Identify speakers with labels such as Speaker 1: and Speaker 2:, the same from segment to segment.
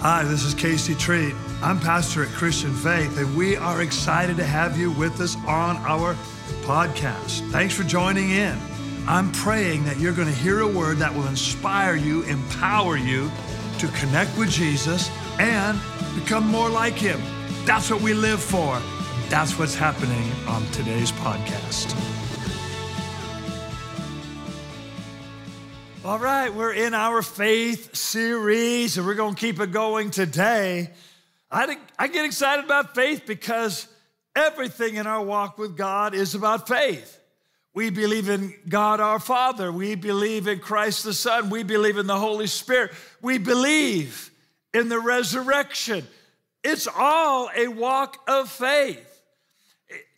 Speaker 1: Hi, this is Casey Treat. I'm pastor at Christian Faith, and we are excited to have you with us on our podcast. Thanks for joining in. I'm praying that you're going to hear a word that will inspire you, empower you to connect with Jesus and become more like Him. That's what we live for. That's what's happening on today's podcast. All right, we're in our faith series and we're going to keep it going today. I, I get excited about faith because everything in our walk with God is about faith. We believe in God our Father. We believe in Christ the Son. We believe in the Holy Spirit. We believe in the resurrection. It's all a walk of faith.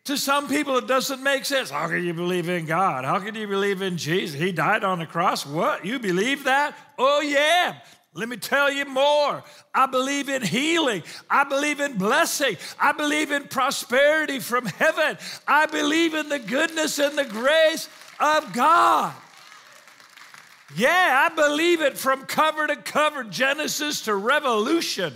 Speaker 1: To some people, it doesn't make sense. How can you believe in God? How can you believe in Jesus? He died on the cross. What? You believe that? Oh, yeah. Let me tell you more. I believe in healing. I believe in blessing. I believe in prosperity from heaven. I believe in the goodness and the grace of God. Yeah, I believe it from cover to cover, Genesis to Revelation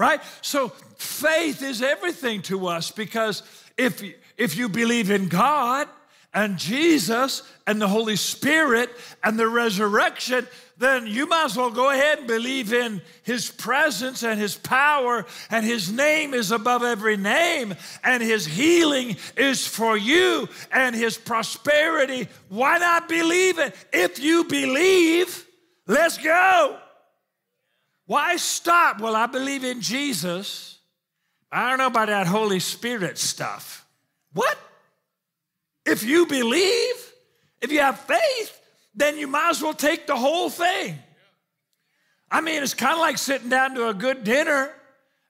Speaker 1: right? So faith is everything to us because if, if you believe in God and Jesus and the Holy Spirit and the resurrection, then you might as well go ahead and believe in his presence and his power, and his name is above every name, and his healing is for you, and his prosperity. Why not believe it? If you believe, let's go. Why stop? Well, I believe in Jesus. I don't know about that Holy Spirit stuff. What? If you believe, if you have faith, then you might as well take the whole thing. I mean, it's kind of like sitting down to a good dinner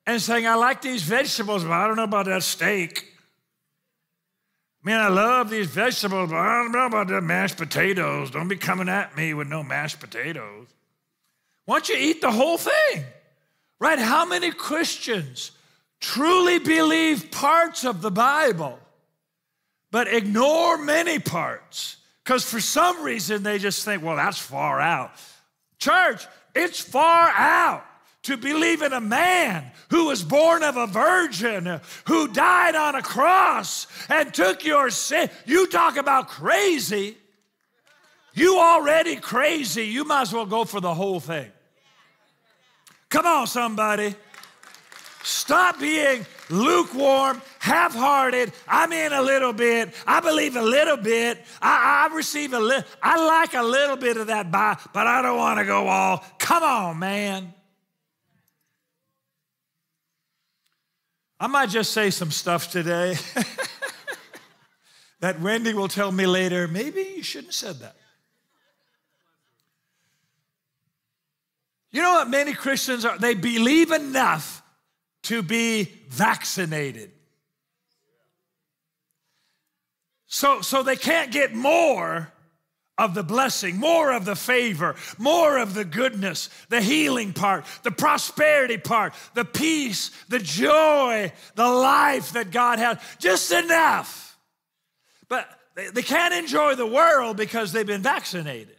Speaker 1: and saying, I like these vegetables, but I don't know about that steak. Man, I love these vegetables, but I don't know about the mashed potatoes. Don't be coming at me with no mashed potatoes. Why don't you eat the whole thing? Right? How many Christians truly believe parts of the Bible, but ignore many parts? Because for some reason they just think, well, that's far out. Church, it's far out to believe in a man who was born of a virgin, who died on a cross and took your sin. You talk about crazy. You already crazy. You might as well go for the whole thing. Come on, somebody. Stop being lukewarm, half hearted. I'm in a little bit. I believe a little bit. I, I receive a little. I like a little bit of that but I don't want to go all. Come on, man. I might just say some stuff today that Wendy will tell me later. Maybe you shouldn't have said that. You know what many Christians are? They believe enough to be vaccinated. So, so they can't get more of the blessing, more of the favor, more of the goodness, the healing part, the prosperity part, the peace, the joy, the life that God has. Just enough. But they, they can't enjoy the world because they've been vaccinated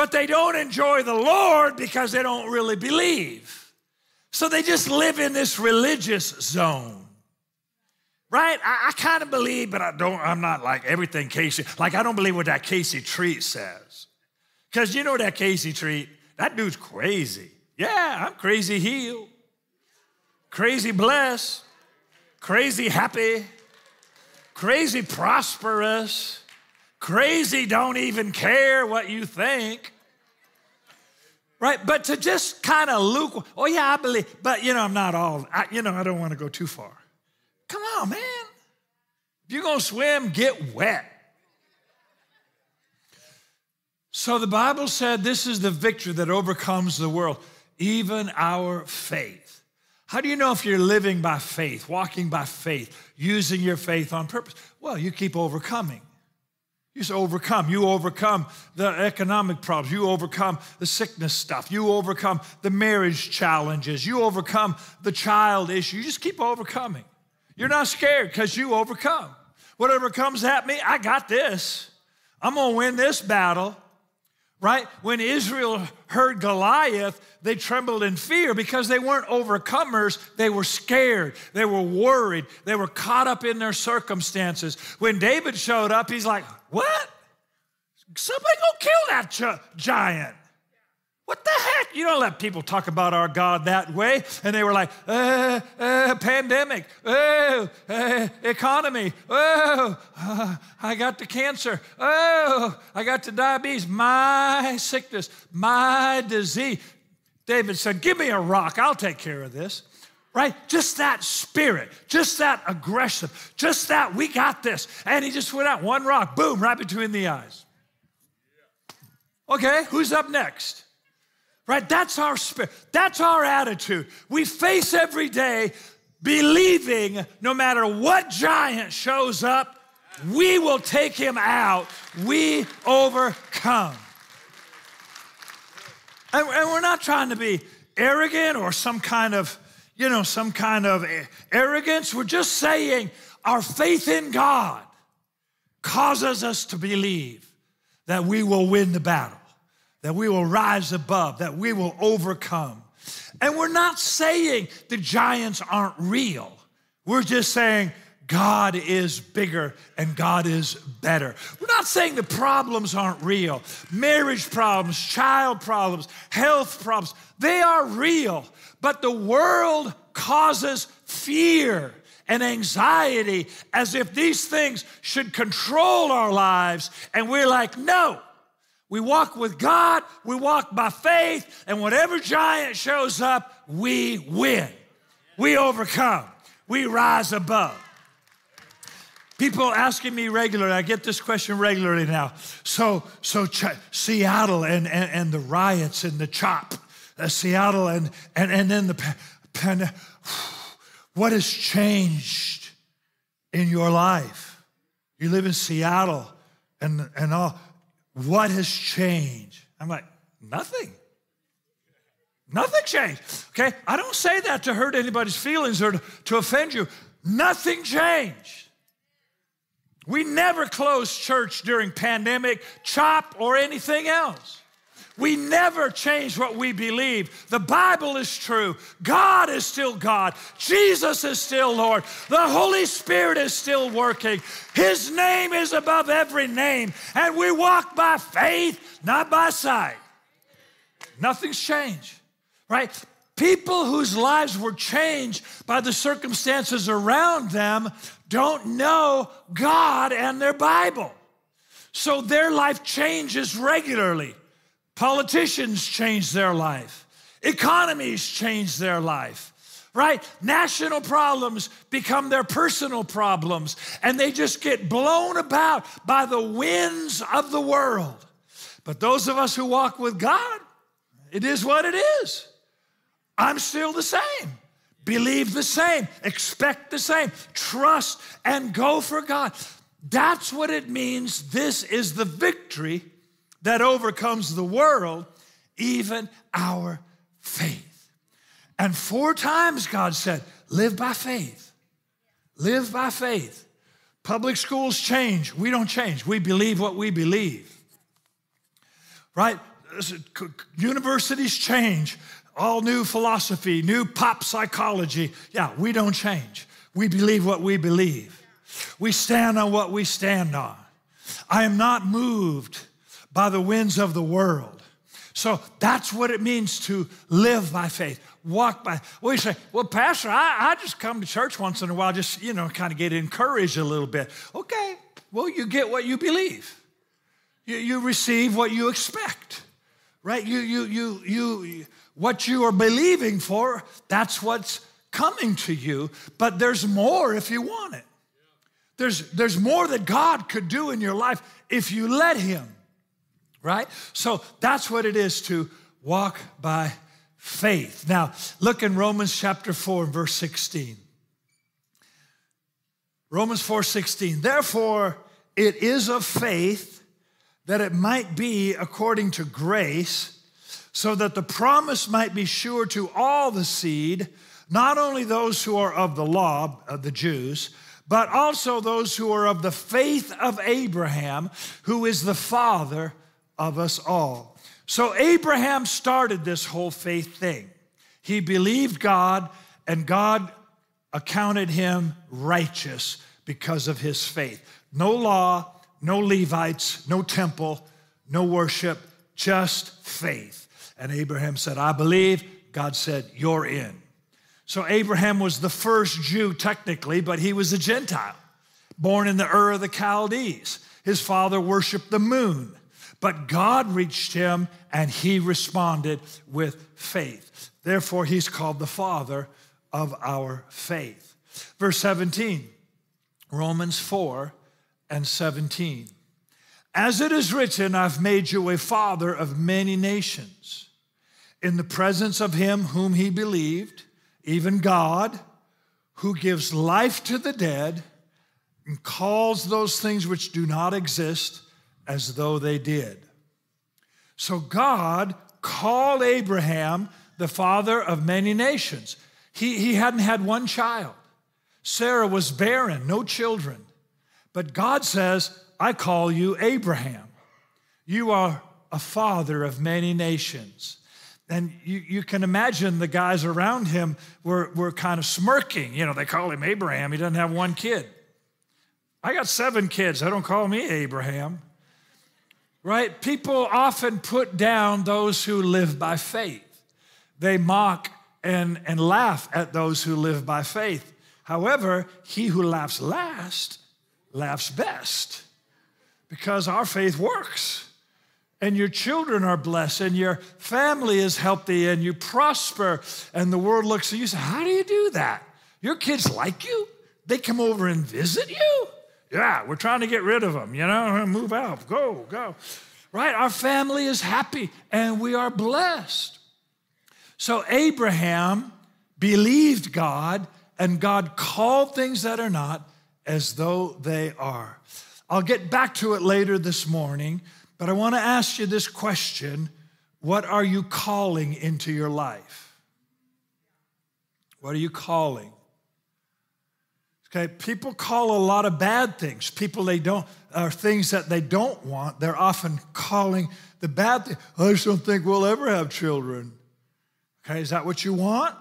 Speaker 1: but they don't enjoy the Lord because they don't really believe. So they just live in this religious zone. Right? I, I kind of believe, but I don't, I'm not like everything Casey, like I don't believe what that Casey Treat says. Because you know that Casey Treat, that dude's crazy. Yeah, I'm crazy healed, crazy blessed, crazy happy, crazy prosperous. Crazy don't even care what you think. Right? But to just kind of luke, oh yeah, I believe, but you know, I'm not all, I, you know, I don't want to go too far. Come on, man. If you're going to swim, get wet. So the Bible said this is the victory that overcomes the world, even our faith. How do you know if you're living by faith, walking by faith, using your faith on purpose? Well, you keep overcoming. You overcome. You overcome the economic problems. You overcome the sickness stuff. You overcome the marriage challenges. You overcome the child issue. You just keep overcoming. You're not scared because you overcome. Whatever comes at me, I got this. I'm going to win this battle. right? When Israel heard Goliath, they trembled in fear because they weren't overcomers. They were scared. They were worried. They were caught up in their circumstances. When David showed up, he's like, What? Somebody go kill that giant. What the heck? You don't let people talk about our God that way. And they were like, uh, uh, pandemic, oh, uh, economy, oh, I got the cancer, oh, I got the diabetes, my sickness, my disease. David said, Give me a rock, I'll take care of this. Right? Just that spirit, just that aggressive, just that we got this. And he just went out, one rock, boom, right between the eyes. Okay, who's up next? right? That's our spirit. That's our attitude. We face every day believing no matter what giant shows up, we will take him out. We overcome. And, and we're not trying to be arrogant or some kind of, you know, some kind of arrogance. We're just saying our faith in God causes us to believe that we will win the battle that we will rise above, that we will overcome. And we're not saying the giants aren't real. We're just saying God is bigger and God is better. We're not saying the problems aren't real. Marriage problems, child problems, health problems, they are real. But the world causes fear and anxiety as if these things should control our lives. And we're like, no, we walk with God, we walk by faith, and whatever giant shows up, we win. We overcome. We rise above. People asking me regularly, I get this question regularly now. So, so Ch- Seattle and, and, and, the riots and the chop, uh, Seattle and, and, and then the, what has changed in your life? You live in Seattle and, and all what has changed? I'm like, nothing. Nothing changed. Okay? I don't say that to hurt anybody's feelings or to, to offend you. Nothing changed. We never closed church during pandemic, chop, or anything else. We never change what we believe. The Bible is true. God is still God. Jesus is still Lord. The Holy Spirit is still working. His name is above every name. And we walk by faith, not by sight. Nothing's changed, right? People whose lives were changed by the circumstances around them don't know God and their Bible. So their life changes regularly. Politicians change their life, economies change their life, right? National problems become their personal problems, and they just get blown about by the winds of the world. But those of us who walk with God, it is what it is. I'm still the same. Believe the same, expect the same, trust and go for God. That's what it means. This is the victory that overcomes the world, even our faith. And four times God said, live by faith. Live by faith. Public schools change. We don't change. We believe what we believe. Right? Universities change. All new philosophy, new pop psychology. Yeah, we don't change. We believe what we believe. We stand on what we stand on. I am not moved by the winds of the world. So that's what it means to live by faith, walk by. You say, well, Pastor, I, I just come to church once in a while, just, you know, kind of get encouraged a little bit. Okay, well, you get what you believe. You, you receive what you expect, right? You, you, you, you, what you are believing for, that's what's coming to you, but there's more if you want it. There's, there's more that God could do in your life if you let Him right? So that's what it is to walk by faith. Now, look in Romans chapter 4 verse 16. Romans 4 16. Therefore, it is of faith that it might be according to grace, so that the promise might be sure to all the seed, not only those who are of the law, of the Jews, but also those who are of the faith of Abraham, who is the father of us all. So Abraham started this whole faith thing. He believed God, and God accounted him righteous because of his faith. No law, no Levites, no temple, no worship, just faith. And Abraham said, I believe. God said, You're in. So Abraham was the first Jew, technically, but he was a Gentile, born in the Ur of the Chaldees. His father worshiped the moon. But God reached him and he responded with faith. Therefore, he's called the father of our faith. Verse 17, Romans 4 and 17. As it is written, I've made you a father of many nations in the presence of him whom he believed, even God, who gives life to the dead and calls those things which do not exist as though they did. So God called Abraham the father of many nations. He, he hadn't had one child. Sarah was barren, no children. But God says, I call you Abraham. You are a father of many nations. And you, you can imagine the guys around him were, were kind of smirking. You know, they call him Abraham. He doesn't have one kid. I got seven kids. They don't call me Abraham. Right? People often put down those who live by faith. They mock and, and laugh at those who live by faith. However, he who laughs last laughs best because our faith works. And your children are blessed, and your family is healthy, and you prosper, and the world looks at you and says, How do you do that? Your kids like you? They come over and visit you? Yeah, we're trying to get rid of them, you know, move out, go, go. Right? Our family is happy and we are blessed. So Abraham believed God, and God called things that are not as though they are. I'll get back to it later this morning, but I want to ask you this question What are you calling into your life? What are you calling? Okay, people call a lot of bad things. People they don't are things that they don't want. They're often calling the bad thing. I just don't think we'll ever have children. Okay, is that what you want?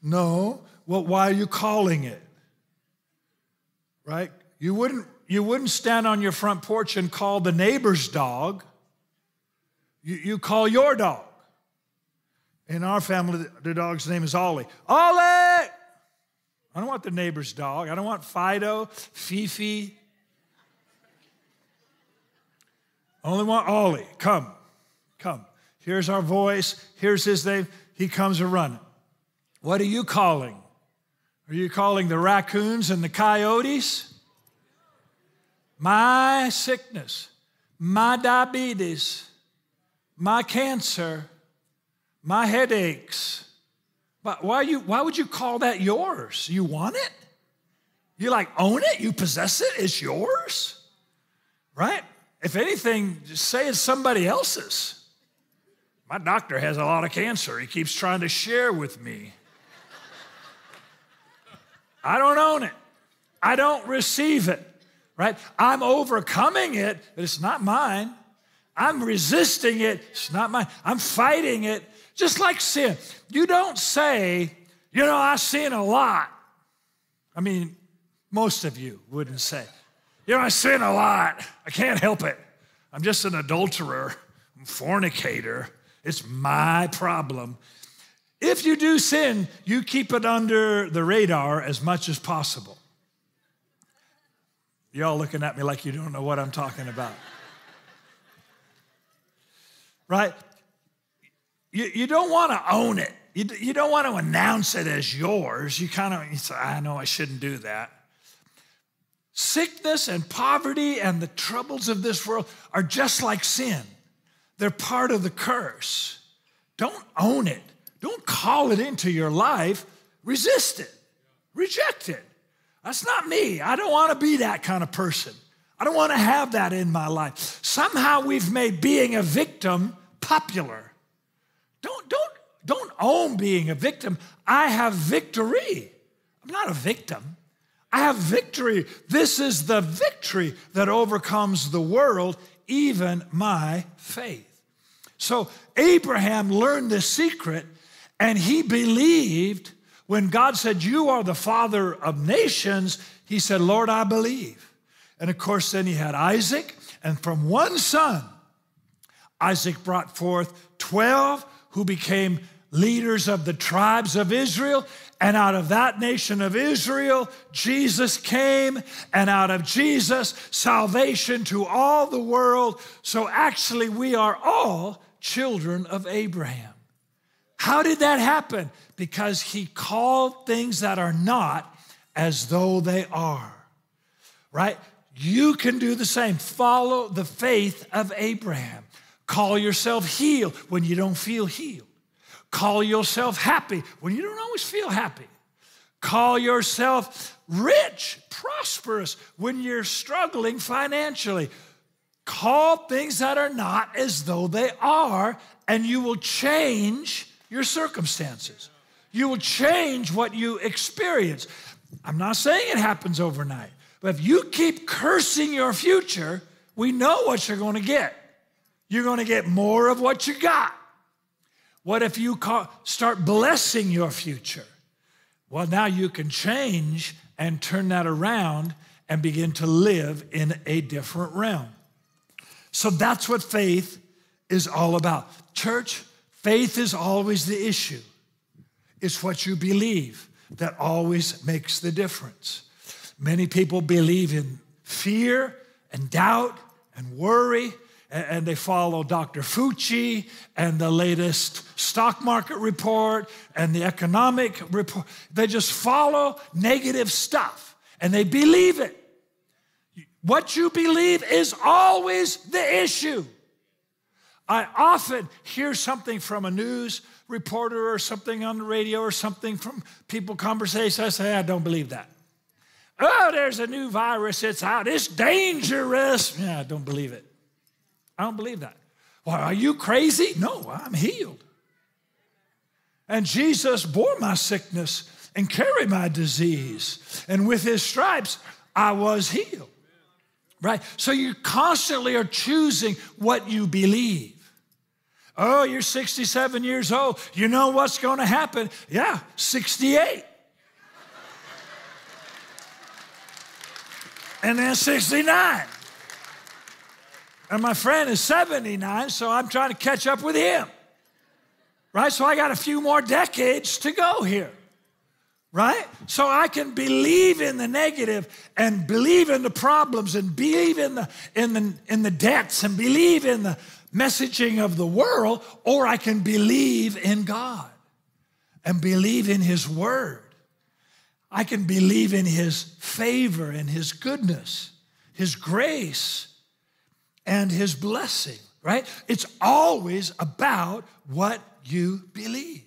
Speaker 1: No. Well, why are you calling it? Right? You wouldn't you wouldn't stand on your front porch and call the neighbor's dog. You, you call your dog. In our family, the dog's name is Ollie. Ollie! I don't want the neighbor's dog. I don't want Fido, Fifi. I only want Ollie. Come, come. Here's our voice. Here's his name. He comes a running. What are you calling? Are you calling the raccoons and the coyotes? My sickness, my diabetes, my cancer, my headaches, but why, you, why would you call that yours? You want it? You like own it? You possess it? It's yours? Right? If anything, just say it's somebody else's. My doctor has a lot of cancer. He keeps trying to share with me. I don't own it. I don't receive it, right? I'm overcoming it, but it's not mine. I'm resisting it, it's not mine. I'm fighting it, just like sin. You don't say, you know, I sin a lot. I mean, most of you wouldn't say, you know, I sin a lot. I can't help it. I'm just an adulterer, I'm fornicator. It's my problem. If you do sin, you keep it under the radar as much as possible. Y'all looking at me like you don't know what I'm talking about. right? You, you don't want to own it. You, you don't want to announce it as yours. You kind of you say, I know I shouldn't do that. Sickness and poverty and the troubles of this world are just like sin. They're part of the curse. Don't own it. Don't call it into your life. Resist it. Reject it. That's not me. I don't want to be that kind of person. I don't want to have that in my life. Somehow we've made being a victim popular. Don't, don't, don't own being a victim. I have victory. I'm not a victim. I have victory. This is the victory that overcomes the world, even my faith. So Abraham learned this secret and he believed when God said, You are the father of nations, he said, Lord, I believe. And of course, then he had Isaac, and from one son, Isaac brought forth 12 who became leaders of the tribes of Israel. And out of that nation of Israel, Jesus came, and out of Jesus, salvation to all the world. So actually, we are all children of Abraham. How did that happen? Because he called things that are not as though they are, right? You can do the same. Follow the faith of Abraham. Call yourself healed when you don't feel healed. Call yourself happy when you don't always feel happy. Call yourself rich, prosperous when you're struggling financially. Call things that are not as though they are, and you will change your circumstances. You will change what you experience. I'm not saying it happens overnight, but if you keep cursing your future, we know what you're going to get. You're going to get more of what you got. What if you call, start blessing your future? Well, now you can change and turn that around and begin to live in a different realm. So that's what faith is all about. Church, faith is always the issue. It's what you believe that always makes the difference. Many people believe in fear and doubt and worry, and they follow Dr. Fauci and the latest stock market report and the economic report. They just follow negative stuff and they believe it. What you believe is always the issue. I often hear something from a news reporter or something on the radio or something from people conversation. I say, I don't believe that. Oh, there's a new virus, it's out, it's dangerous. Yeah, I don't believe it. I don't believe that. Why, are you crazy? No, I'm healed. And Jesus bore my sickness and carried my disease. And with his stripes, I was healed right? So you constantly are choosing what you believe. Oh, you're 67 years old. You know what's going to happen? Yeah, 68. and then 69. And my friend is 79, so I'm trying to catch up with him. Right? So I got a few more decades to go here right? So I can believe in the negative and believe in the problems and believe in the in the in the debts and believe in the messaging of the world, or I can believe in God and believe in His Word. I can believe in His favor and His goodness, His grace, and His blessing, right? It's always about what you believe.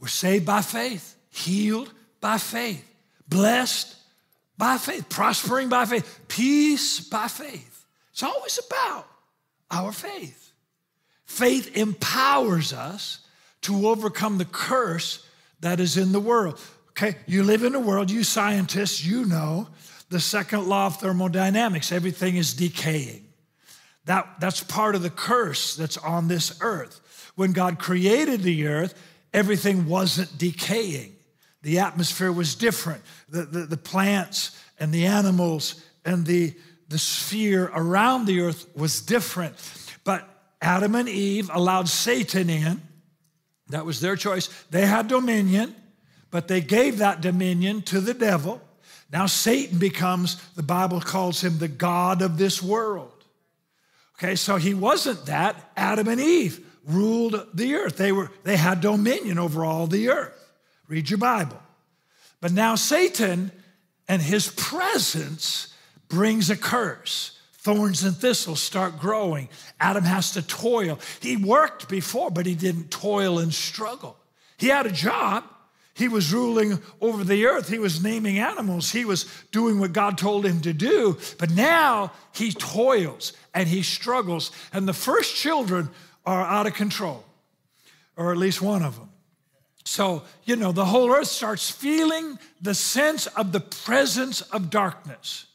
Speaker 1: We're saved by faith, healed by faith, blessed by faith, prospering by faith, peace by faith. It's always about our faith. Faith empowers us to overcome the curse that is in the world. Okay, you live in the world, you scientists, you know the second law of thermodynamics everything is decaying. That, that's part of the curse that's on this earth. When God created the earth, everything wasn't decaying. The atmosphere was different. The, the, the, plants and the animals and the, the sphere around the earth was different. But Adam and Eve allowed Satan in. That was their choice. They had dominion, but they gave that dominion to the devil. Now Satan becomes, the Bible calls him the God of this world. Okay, so he wasn't that. Adam and Eve ruled the earth. They, were, they had dominion over all the earth. Read your Bible. But now Satan and his presence brings a curse. Thorns and thistles start growing. Adam has to toil. He worked before, but he didn't toil and struggle. He had a job. He was ruling over the earth. He was naming animals. He was doing what God told him to do. But now he toils and he struggles. And the first children are out of control, or at least one of them. So, you know, the whole earth starts feeling the sense of the presence of darkness.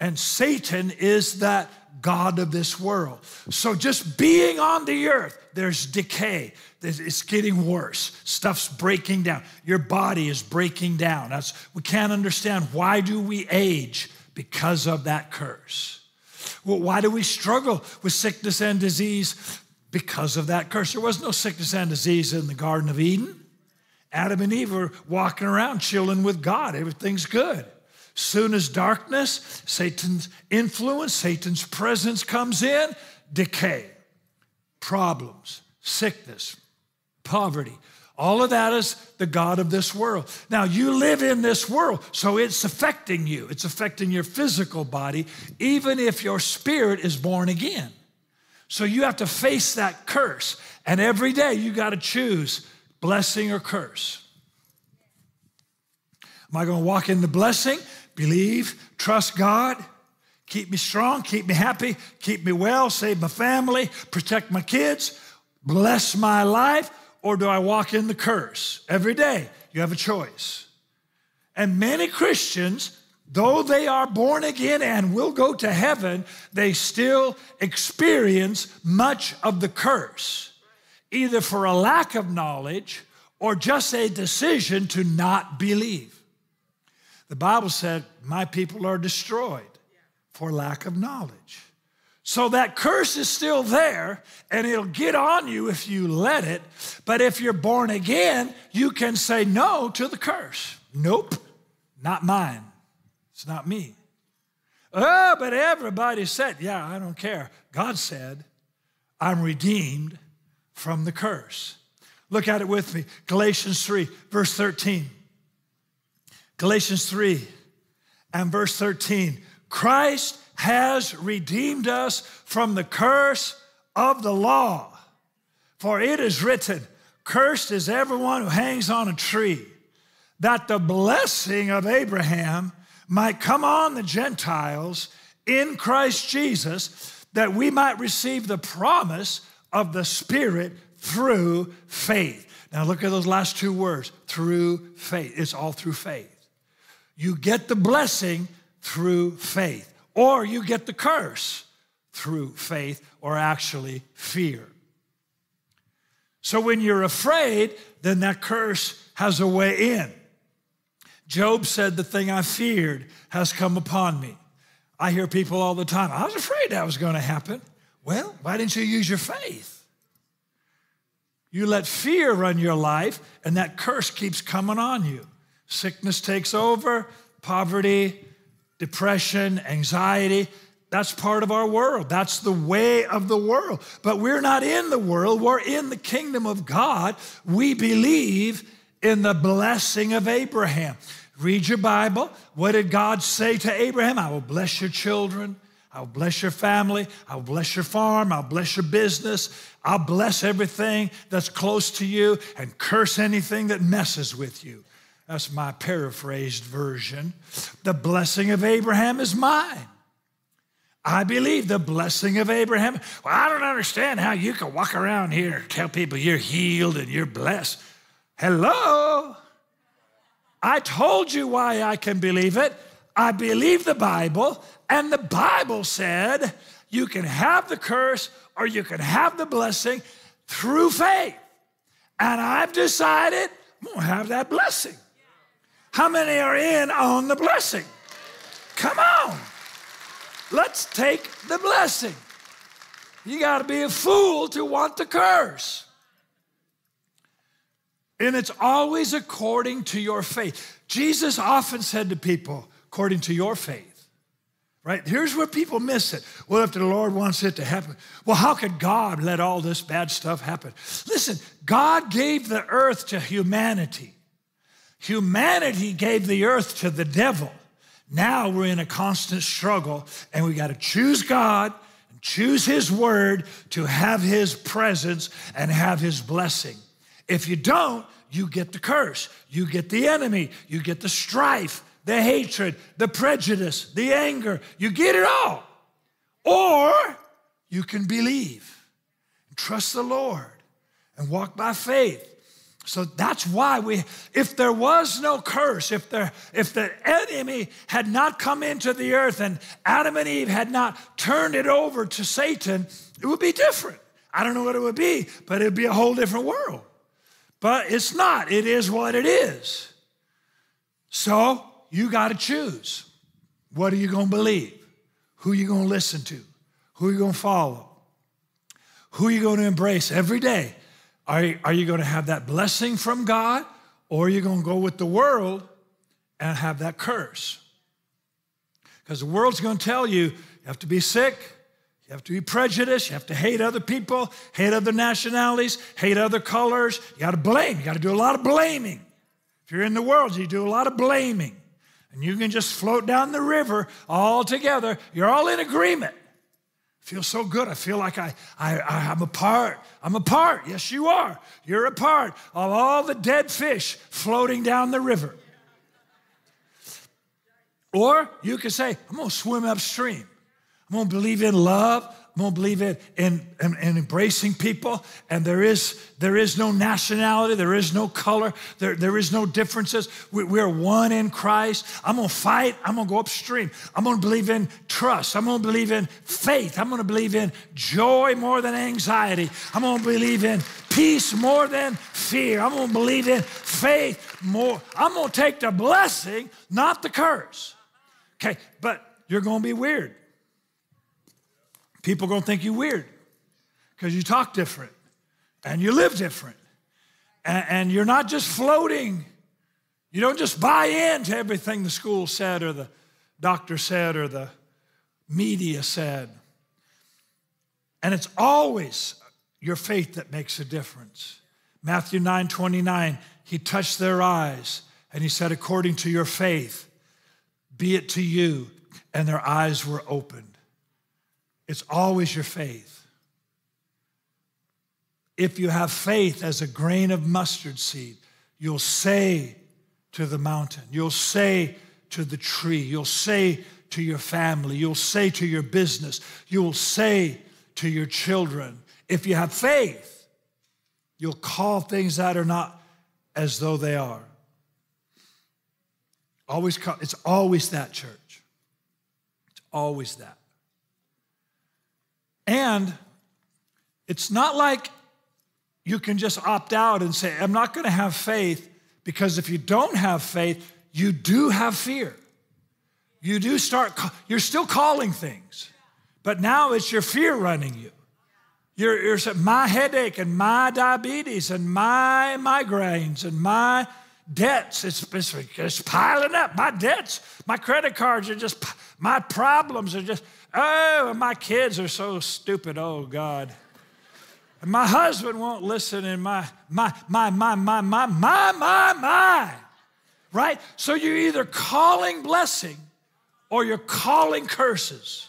Speaker 1: And Satan is that God of this world. So just being on the earth, there's decay. It's getting worse. Stuff's breaking down. Your body is breaking down. That's, we can't understand why do we age because of that curse. Well, why do we struggle with sickness and disease? Because of that curse. There was no sickness and disease in the Garden of Eden. Adam and Eve were walking around chilling with God. Everything's good. Soon as darkness, Satan's influence, Satan's presence comes in, decay, problems, sickness, poverty. All of that is the God of this world. Now, you live in this world, so it's affecting you. It's affecting your physical body, even if your spirit is born again. So you have to face that curse. And every day you got to choose blessing or curse. Am I going to walk in the blessing? Believe, trust God, keep me strong, keep me happy, keep me well, save my family, protect my kids, bless my life, or do I walk in the curse? Every day, you have a choice. And many Christians, though they are born again and will go to heaven, they still experience much of the curse, either for a lack of knowledge or just a decision to not believe. The Bible said, My people are destroyed for lack of knowledge. So that curse is still there and it'll get on you if you let it. But if you're born again, you can say no to the curse. Nope, not mine. It's not me. Oh, but everybody said, yeah, I don't care. God said, I'm redeemed from the curse. Look at it with me. Galatians 3, verse 13. Galatians 3 and verse 13. Christ has redeemed us from the curse of the law. For it is written, Cursed is everyone who hangs on a tree, that the blessing of Abraham might come on the Gentiles in Christ Jesus, that we might receive the promise of the Spirit through faith. Now, look at those last two words through faith. It's all through faith. You get the blessing through faith or you get the curse through faith or actually fear. So when you're afraid, then that curse has a way in. Job said, The thing I feared has come upon me. I hear people all the time, I was afraid that was going to happen. Well, why didn't you use your faith? You let fear run your life, and that curse keeps coming on you. Sickness takes over, poverty, depression, anxiety. That's part of our world. That's the way of the world. But we're not in the world, we're in the kingdom of God. We believe in the blessing of Abraham. Read your Bible. What did God say to Abraham? I will bless your children. I'll bless your family. I'll bless your farm. I'll bless your business. I'll bless everything that's close to you and curse anything that messes with you. That's my paraphrased version. The blessing of Abraham is mine. I believe the blessing of Abraham. Well, I don't understand how you can walk around here and tell people you're healed and you're blessed. Hello? I told you why I can believe it. I believe the Bible, and the Bible said you can have the curse or you can have the blessing through faith. And I've decided I'm gonna have that blessing. How many are in on the blessing? Come on. Let's take the blessing. You got to be a fool to want the curse. And it's always according to your faith. Jesus often said to people, according to your faith. Right? Here's where people miss it. Well, if the Lord wants it to happen, well, how could God let all this bad stuff happen? Listen, God gave the earth to humanity. Humanity gave the earth to the devil. Now we're in a constant struggle, and we got to choose God and choose His word to have His presence and have His blessing. If you don't, you get the curse, you get the enemy, you get the strife, the hatred, the prejudice, the anger. You get it all. Or you can believe, and trust the Lord, and walk by faith So that's why we, if there was no curse, if, there, if the enemy had not come into the earth and Adam and Eve had not turned it over to Satan, it would be different. I don't know what it would be, but it would be a whole different world. But it's not, it is what it is. So you got to choose. What are you going to believe? Who are you going to listen to? Who are you going to follow? Who are you going to embrace every day? Are, are you going to have that blessing from God or are you going to go with the world and have that curse? Because the world's going to tell you you have to be sick, you have to be prejudiced, you have to hate other people, hate other nationalities, hate other colors. You got to blame, you got to do a lot of blaming. If you're in the world, you do a lot of blaming. And you can just float down the river all together. You're all in agreement feel so good. I feel like I, I, I'm a part. I'm a part. Yes, you are. You're a part of all the dead fish floating down the river. Or you could say, I'm going to swim upstream. I'm going to believe in love. To believe in, in, in, in, embracing people. And there is, there is no nationality, there is no color, there, there is no differences. We, we're one in Christ. I'm to fight. I'm to go upstream. I'm to believe in trust. I'm to believe in faith. I'm to believe in joy more than anxiety. I'm to believe in peace more than fear. I'm to believe in faith more. I'm to take the blessing, not the curse. Okay, but you're to be weird. People going to think you weird because you talk different and you live different. And, and you're not just floating. You don't just buy into everything the school said or the doctor said or the media said. And it's always your faith that makes a difference. Matthew 9 29, he touched their eyes and he said, According to your faith, be it to you. And their eyes were opened. It's always your faith. If you have faith as a grain of mustard seed, you'll say to the mountain, you'll say to the tree, you'll say to your family, you'll say to your business, you'll say to your children. If you have faith, you'll call things that are not as though they are. Always, it's always that, church. It's always that. And it's not like you can just opt out and say, I'm not going to have faith, because if you don't have faith, you do have fear. You do start, you're still calling things, but now it's your fear running you. You're, you're saying, my headache and my diabetes and my migraines and my debts, it's, it's, it's piling up. My debts, my credit cards are just, my problems are just, Oh, my kids are so stupid. Oh, God. And my husband won't listen, and my, my, my, my, my, my, my, my, my. Right? So you're either calling blessing or you're calling curses.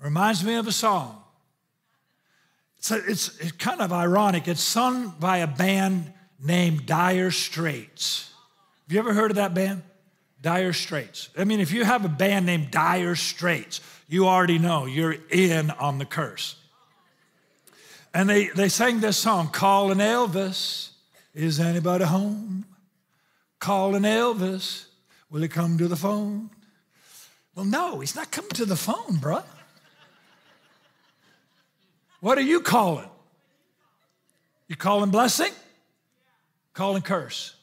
Speaker 1: Reminds me of a song. It's, a, it's, it's kind of ironic. It's sung by a band named Dire Straits. Have you ever heard of that band? Dire Straits. I mean, if you have a band named Dire Straits, you already know you're in on the curse. And they, they sang this song, Calling Elvis, is anybody home? Calling Elvis, will he come to the phone? Well, no, he's not coming to the phone, bro. What are you calling? You calling blessing? Calling curse.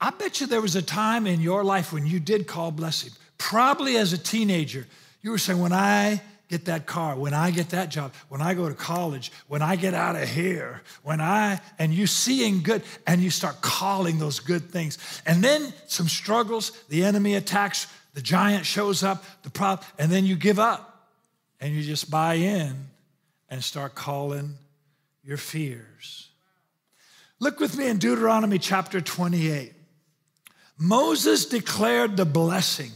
Speaker 1: I bet you there was a time in your life when you did call blessing. Probably as a teenager, you were saying, when I get that car, when I get that job, when I go to college, when I get out of here, when I, and you seeing good, and you start calling those good things. And then some struggles, the enemy attacks, the giant shows up, the problem, and then you give up and you just buy in and start calling your fears. Look with me in Deuteronomy chapter 28. Moses declared the blessing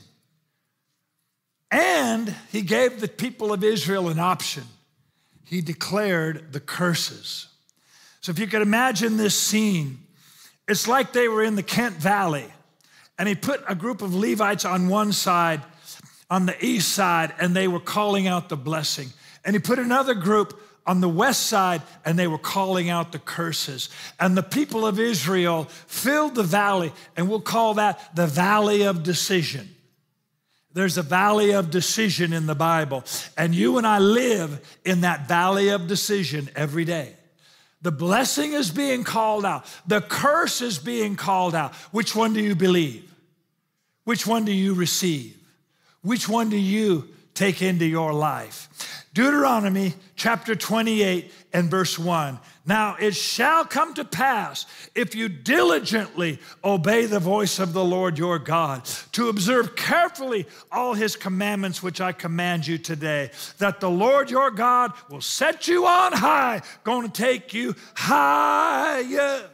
Speaker 1: and he gave the people of Israel an option. He declared the curses. So if you could imagine this scene, it's like they were in the Kent Valley and he put a group of Levites on one side, on the east side, and they were calling out the blessing. And he put another group on the west side and they were calling out the curses. And the people of Israel filled the valley, and we'll call that the valley of decision. There's a valley of decision in the Bible, and you and I live in that valley of decision every day. The blessing is being called out, the curse is being called out. Which one do you believe? Which one do you receive? Which one do you take into your life? Deuteronomy chapter 28 and verse 1. Now it shall come to pass if you diligently obey the voice of the Lord your God, to observe carefully all his commandments which I command you today, that the Lord your God will set you on high, going to take you higher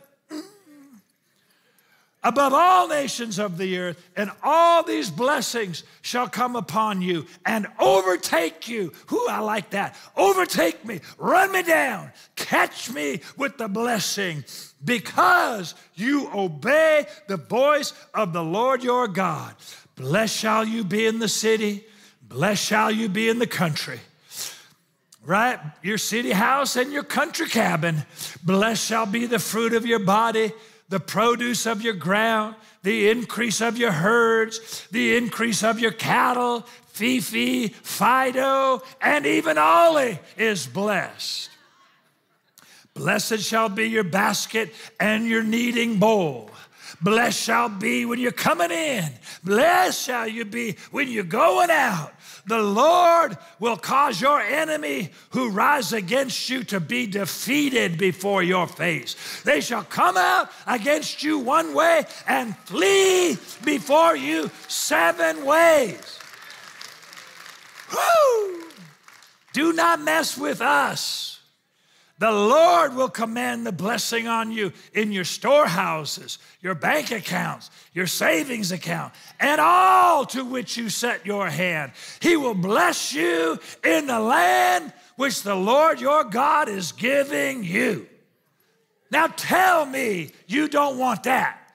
Speaker 1: above all nations of the earth, and all these blessings shall come upon you and overtake you. Who I like that. Overtake me, run me down, catch me with the blessing, because you obey the voice of the Lord your God. Blessed shall you be in the city, blessed shall you be in the country right? Your city house and your country cabin. Blessed shall be the fruit of your body the produce of your ground, the increase of your herds, the increase of your cattle, Fifi, Fido, and even Ollie is blessed. Blessed shall be your basket and your kneading bowl. Blessed shall be when you're coming in. Blessed shall you be when you're going out. The Lord will cause your enemy who rise against you to be defeated before your face. They shall come out against you one way and flee before you seven ways. Woo! Do not mess with us. The Lord will command the blessing on you in your storehouses, your bank accounts, your savings account, and all to which you set your hand. He will bless you in the land which the Lord your God is giving you. Now tell me you don't want that.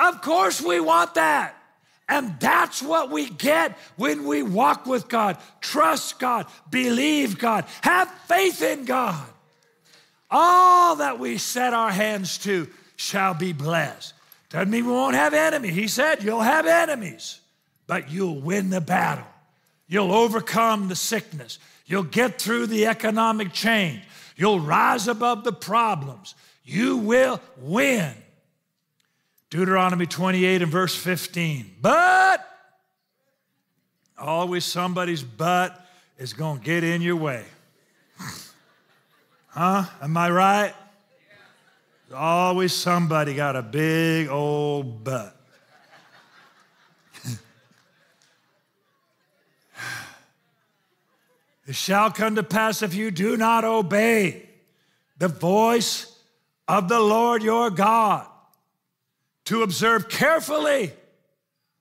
Speaker 1: Of course, we want that. And that's what we get when we walk with God. Trust God, believe God, have faith in God. All that we set our hands to shall be blessed. Doesn't mean we won't have enemies. He said you'll have enemies, but you'll win the battle. You'll overcome the sickness. You'll get through the economic change. You'll rise above the problems. You will win. Deuteronomy 28 and verse 15. But, always somebody's butt is going to get in your way. huh? Am I right? Always somebody got a big old butt. it shall come to pass if you do not obey the voice of the Lord your God to observe carefully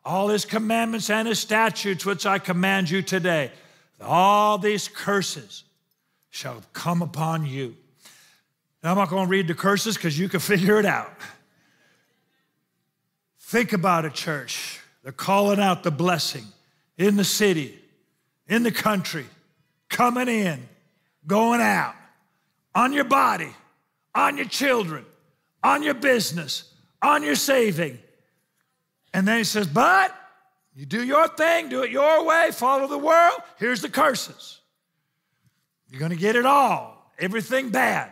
Speaker 1: all his commandments and his statutes, which I command you today. All these curses shall come upon you. Now, I'm not going to read the curses because you can figure it out. Think about it, church. They're calling out the blessing in the city, in the country, coming in, going out, on your body, on your children, on your business, on your saving. And then he says, But you do your thing, do it your way, follow the world. Here's the curses. You're going to get it all, everything bad.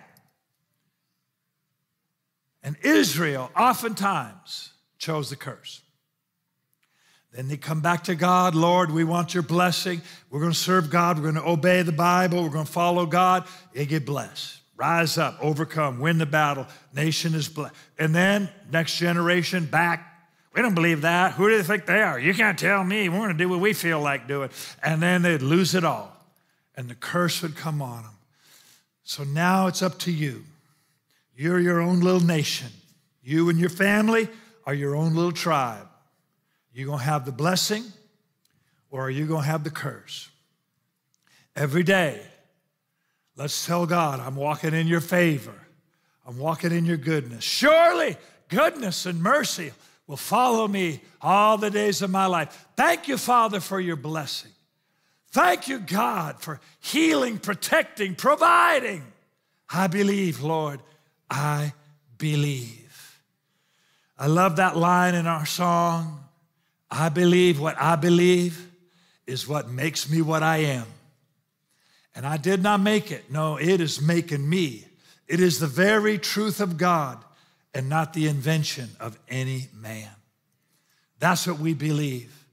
Speaker 1: And Israel oftentimes chose the curse. Then they come back to God, Lord, we want your blessing. We're going to serve God. We're going to obey the Bible. We're going to follow God. They get blessed. Rise up, overcome, win the battle. Nation is blessed. And then next generation back. We don't believe that. Who do they think they are? You can't tell me. We're going to do what we feel like doing. And then they'd lose it all. And the curse would come on them. So now it's up to you. You're your own little nation. You and your family are your own little tribe. You going to have the blessing or are you going to have the curse? Every day, Let's tell God, I'm walking in your favor. I'm walking in your goodness. Surely goodness and mercy will follow me all the days of my life. Thank you, Father, for your blessing. Thank you, God, for healing, protecting, providing. I believe, Lord. I believe. I love that line in our song. I believe what I believe is what makes me what I am. And I did not make it. No, it is making me. It is the very truth of God and not the invention of any man. That's what we believe,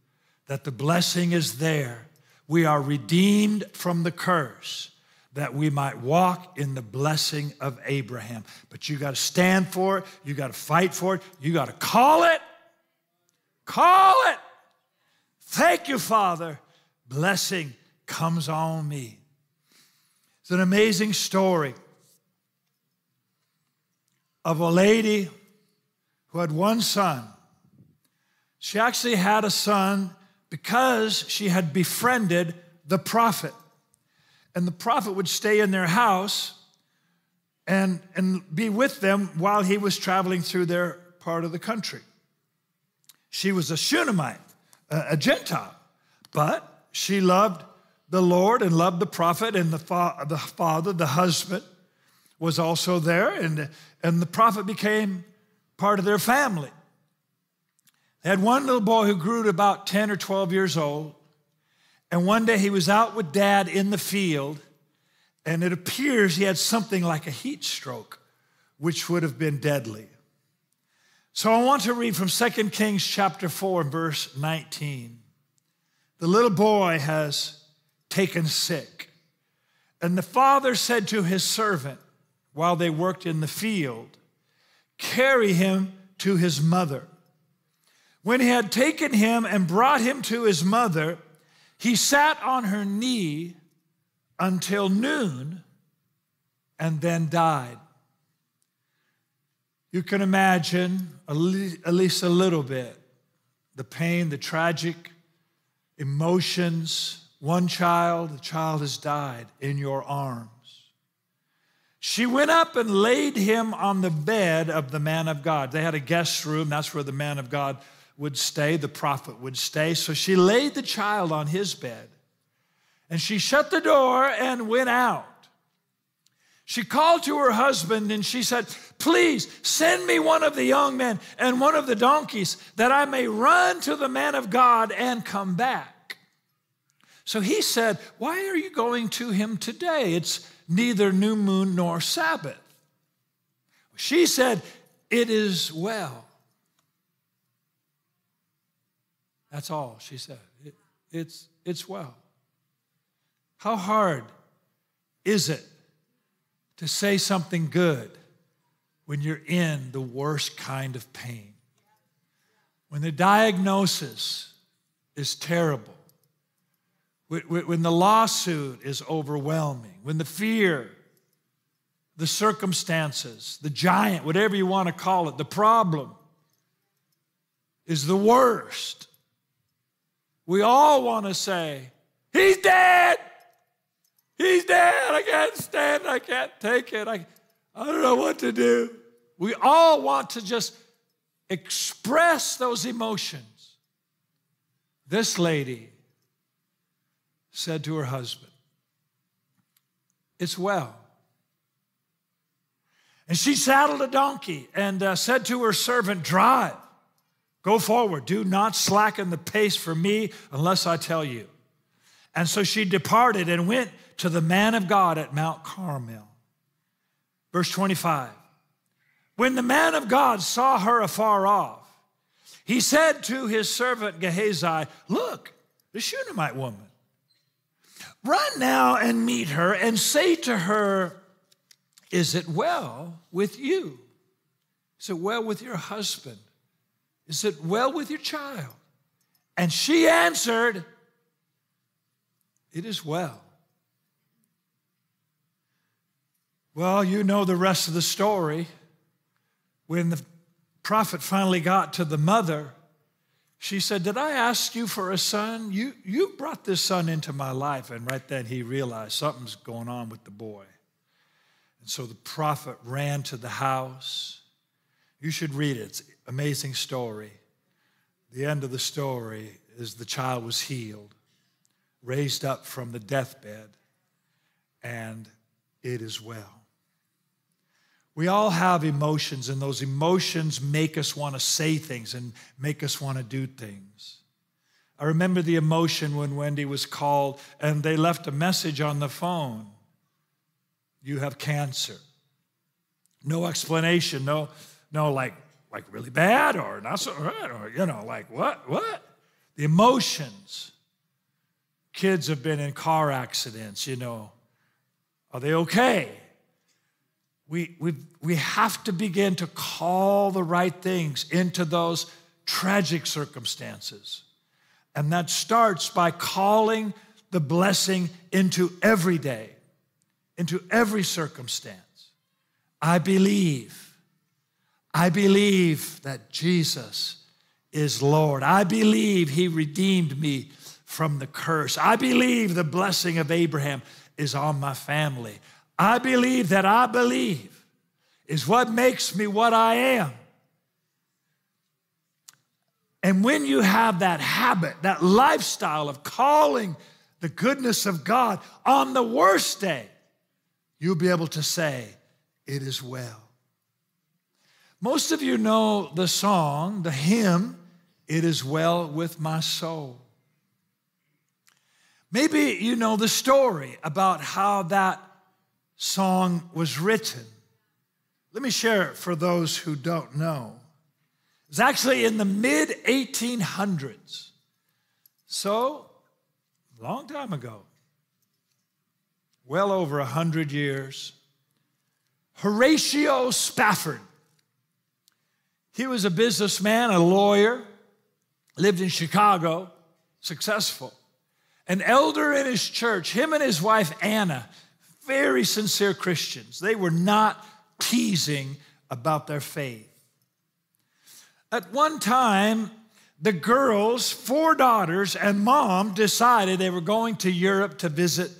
Speaker 1: that the blessing is there. We are redeemed from the curse that we might walk in the blessing of Abraham. But you got to stand for it, you got to fight for it, you got to call it. Call it. Thank you, Father. Blessing comes on me. It's an amazing story of a lady who had one son. She actually had a son because she had befriended the prophet. And the prophet would stay in their house and, and be with them while he was traveling through their part of the country. She was a Shunammite, a, a Gentile, but she loved the Lord and loved the prophet and the, fa- the father, the husband was also there, and, and the prophet became part of their family. They had one little boy who grew to about 10 or 12 years old, and one day he was out with dad in the field, and it appears he had something like a heat stroke, which would have been deadly. So I want to read from 2 Kings chapter 4, verse 19. The little boy has taken sick. And the father said to his servant, while they worked in the field, carry him to his mother. When he had taken him and brought him to his mother, he sat on her knee until noon and then died. You can imagine, at least a little bit, the pain, the tragic emotions. One child, the child has died in your arms. She went up and laid him on the bed of the man of God. They had a guest room, that's where the man of God would stay, the prophet would stay. So she laid the child on his bed. And she shut the door and went out. She called to her husband and she said, Please send me one of the young men and one of the donkeys that I may run to the man of God and come back. So he said, Why are you going to him today? It's neither new moon nor Sabbath. She said, It is well. That's all she said. It, it's, it's well. How hard is it to say something good when you're in the worst kind of pain? When the diagnosis is terrible, when the lawsuit is overwhelming, when the fear, the circumstances, the giant, whatever you want to call it, the problem is the worst. We all want to say, He's dead. He's dead. I can't stand it. I can't take it. I, I don't know what to do. We all want to just express those emotions. This lady said to her husband, It's well. And she saddled a donkey and uh, said to her servant, Drive, go forward, do not slacken the pace for me unless I tell you. And so she departed and went to the man of God at Mount Carmel. Verse 25 When the man of God saw her afar off, he said to his servant Gehazi, Look, the Shunammite woman Run now and meet her and say to her, Is it well with you? Is it well with your husband? Is it well with your child? And she answered, It is well. Well, you know the rest of the story. When the prophet finally got to the mother, she said, Did I ask you for a son? You, you brought this son into my life. And right then he realized something's going on with the boy. And so the prophet ran to the house. You should read it, it's an amazing story. The end of the story is the child was healed, raised up from the deathbed, and it is well. We all have emotions, and those emotions make us want to say things and make us want to do things. I remember the emotion when Wendy was called and they left a message on the phone You have cancer. No explanation, no, no, like, like really bad or not so bad, or, you know, like what, what? The emotions. Kids have been in car accidents, you know. Are they okay? We, we, we have to begin to call the right things into those tragic circumstances. And that starts by calling the blessing into every day, into every circumstance. I believe, I believe that Jesus is Lord. I believe He redeemed me from the curse. I believe the blessing of Abraham is on my family. I believe that I believe is what makes me what I am. And when you have that habit, that lifestyle of calling the goodness of God on the worst day, you'll be able to say, It is well. Most of you know the song, the hymn, It is Well with My Soul. Maybe you know the story about how that song was written. Let me share it for those who don't know. It's actually in the mid 1800s. So, long time ago, well over a 100 years, Horatio Spafford. He was a businessman, a lawyer, lived in Chicago, successful. An elder in his church, him and his wife Anna, very sincere Christians. They were not teasing about their faith. At one time, the girls, four daughters, and mom decided they were going to Europe to visit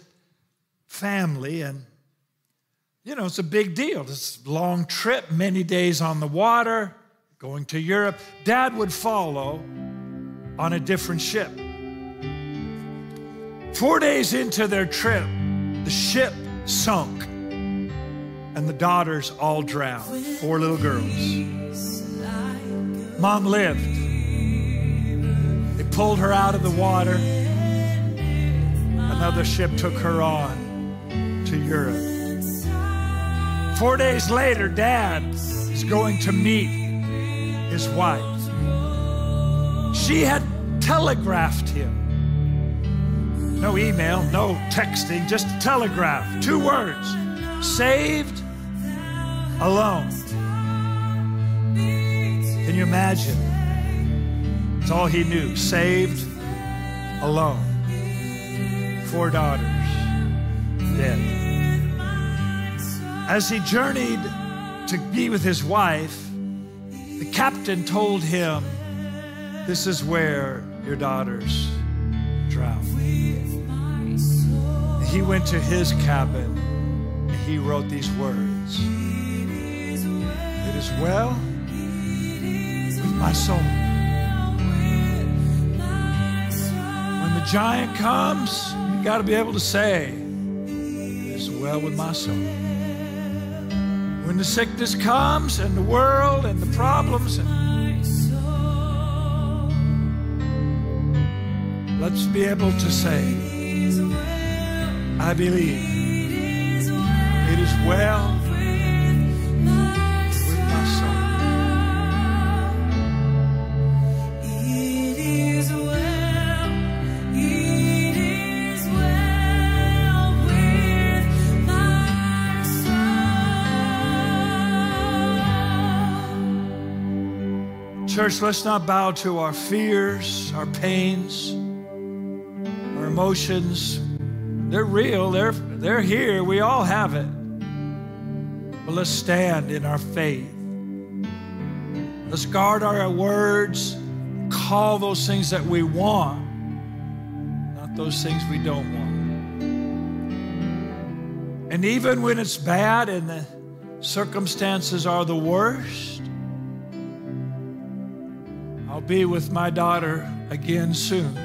Speaker 1: family. And, you know, it's a big deal. It's a long trip, many days on the water, going to Europe. Dad would follow on a different ship. Four days into their trip, the ship sunk and the daughters all drowned. Four little girls. Mom lived. They pulled her out of the water. Another ship took her on to Europe. Four days later, Dad is going to meet his wife. She had telegraphed him no email, no texting, just a telegraph. Two words saved, alone. Can you imagine? It's all he knew saved, alone. Four daughters, dead. As he journeyed to be with his wife, the captain told him, This is where your daughters drowned he went to his cabin and he wrote these words It is well with my soul. When the giant comes, you got to be able to say, It is well with my soul. When the sickness comes and the world and the problems and let's be able to say, I believe it is well with my soul. Church, let's not bow to our fears, our pains, our emotions. They're real, they're, they're here, we all have it. But let's stand in our faith. Let's guard our words, call those things that we want, not those things we don't want. And even when it's bad and the circumstances are the worst, I'll be with my daughter again soon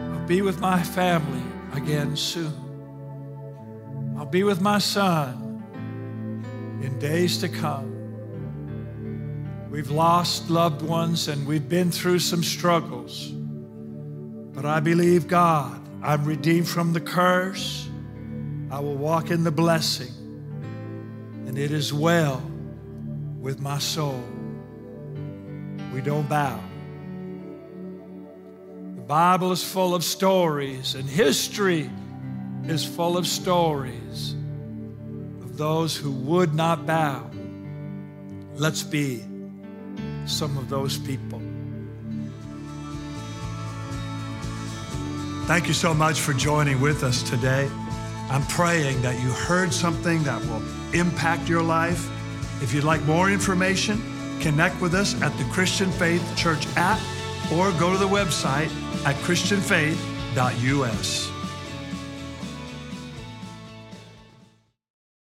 Speaker 1: I'll be with my family again soon. I'll be with my son in days to come. We've lost loved ones and we've been through some struggles. But I believe God, I'm redeemed from the curse. I will walk in the blessing. And it is well with my soul. We don't bow. Bible is full of stories, and history is full of stories of those who would not bow. Let's be some of those people.
Speaker 2: Thank you so much for joining with us today. I'm praying that you heard something that will impact your life. If you'd like more information, connect with us at the Christian Faith Church app or go to the website at christianfaith.us.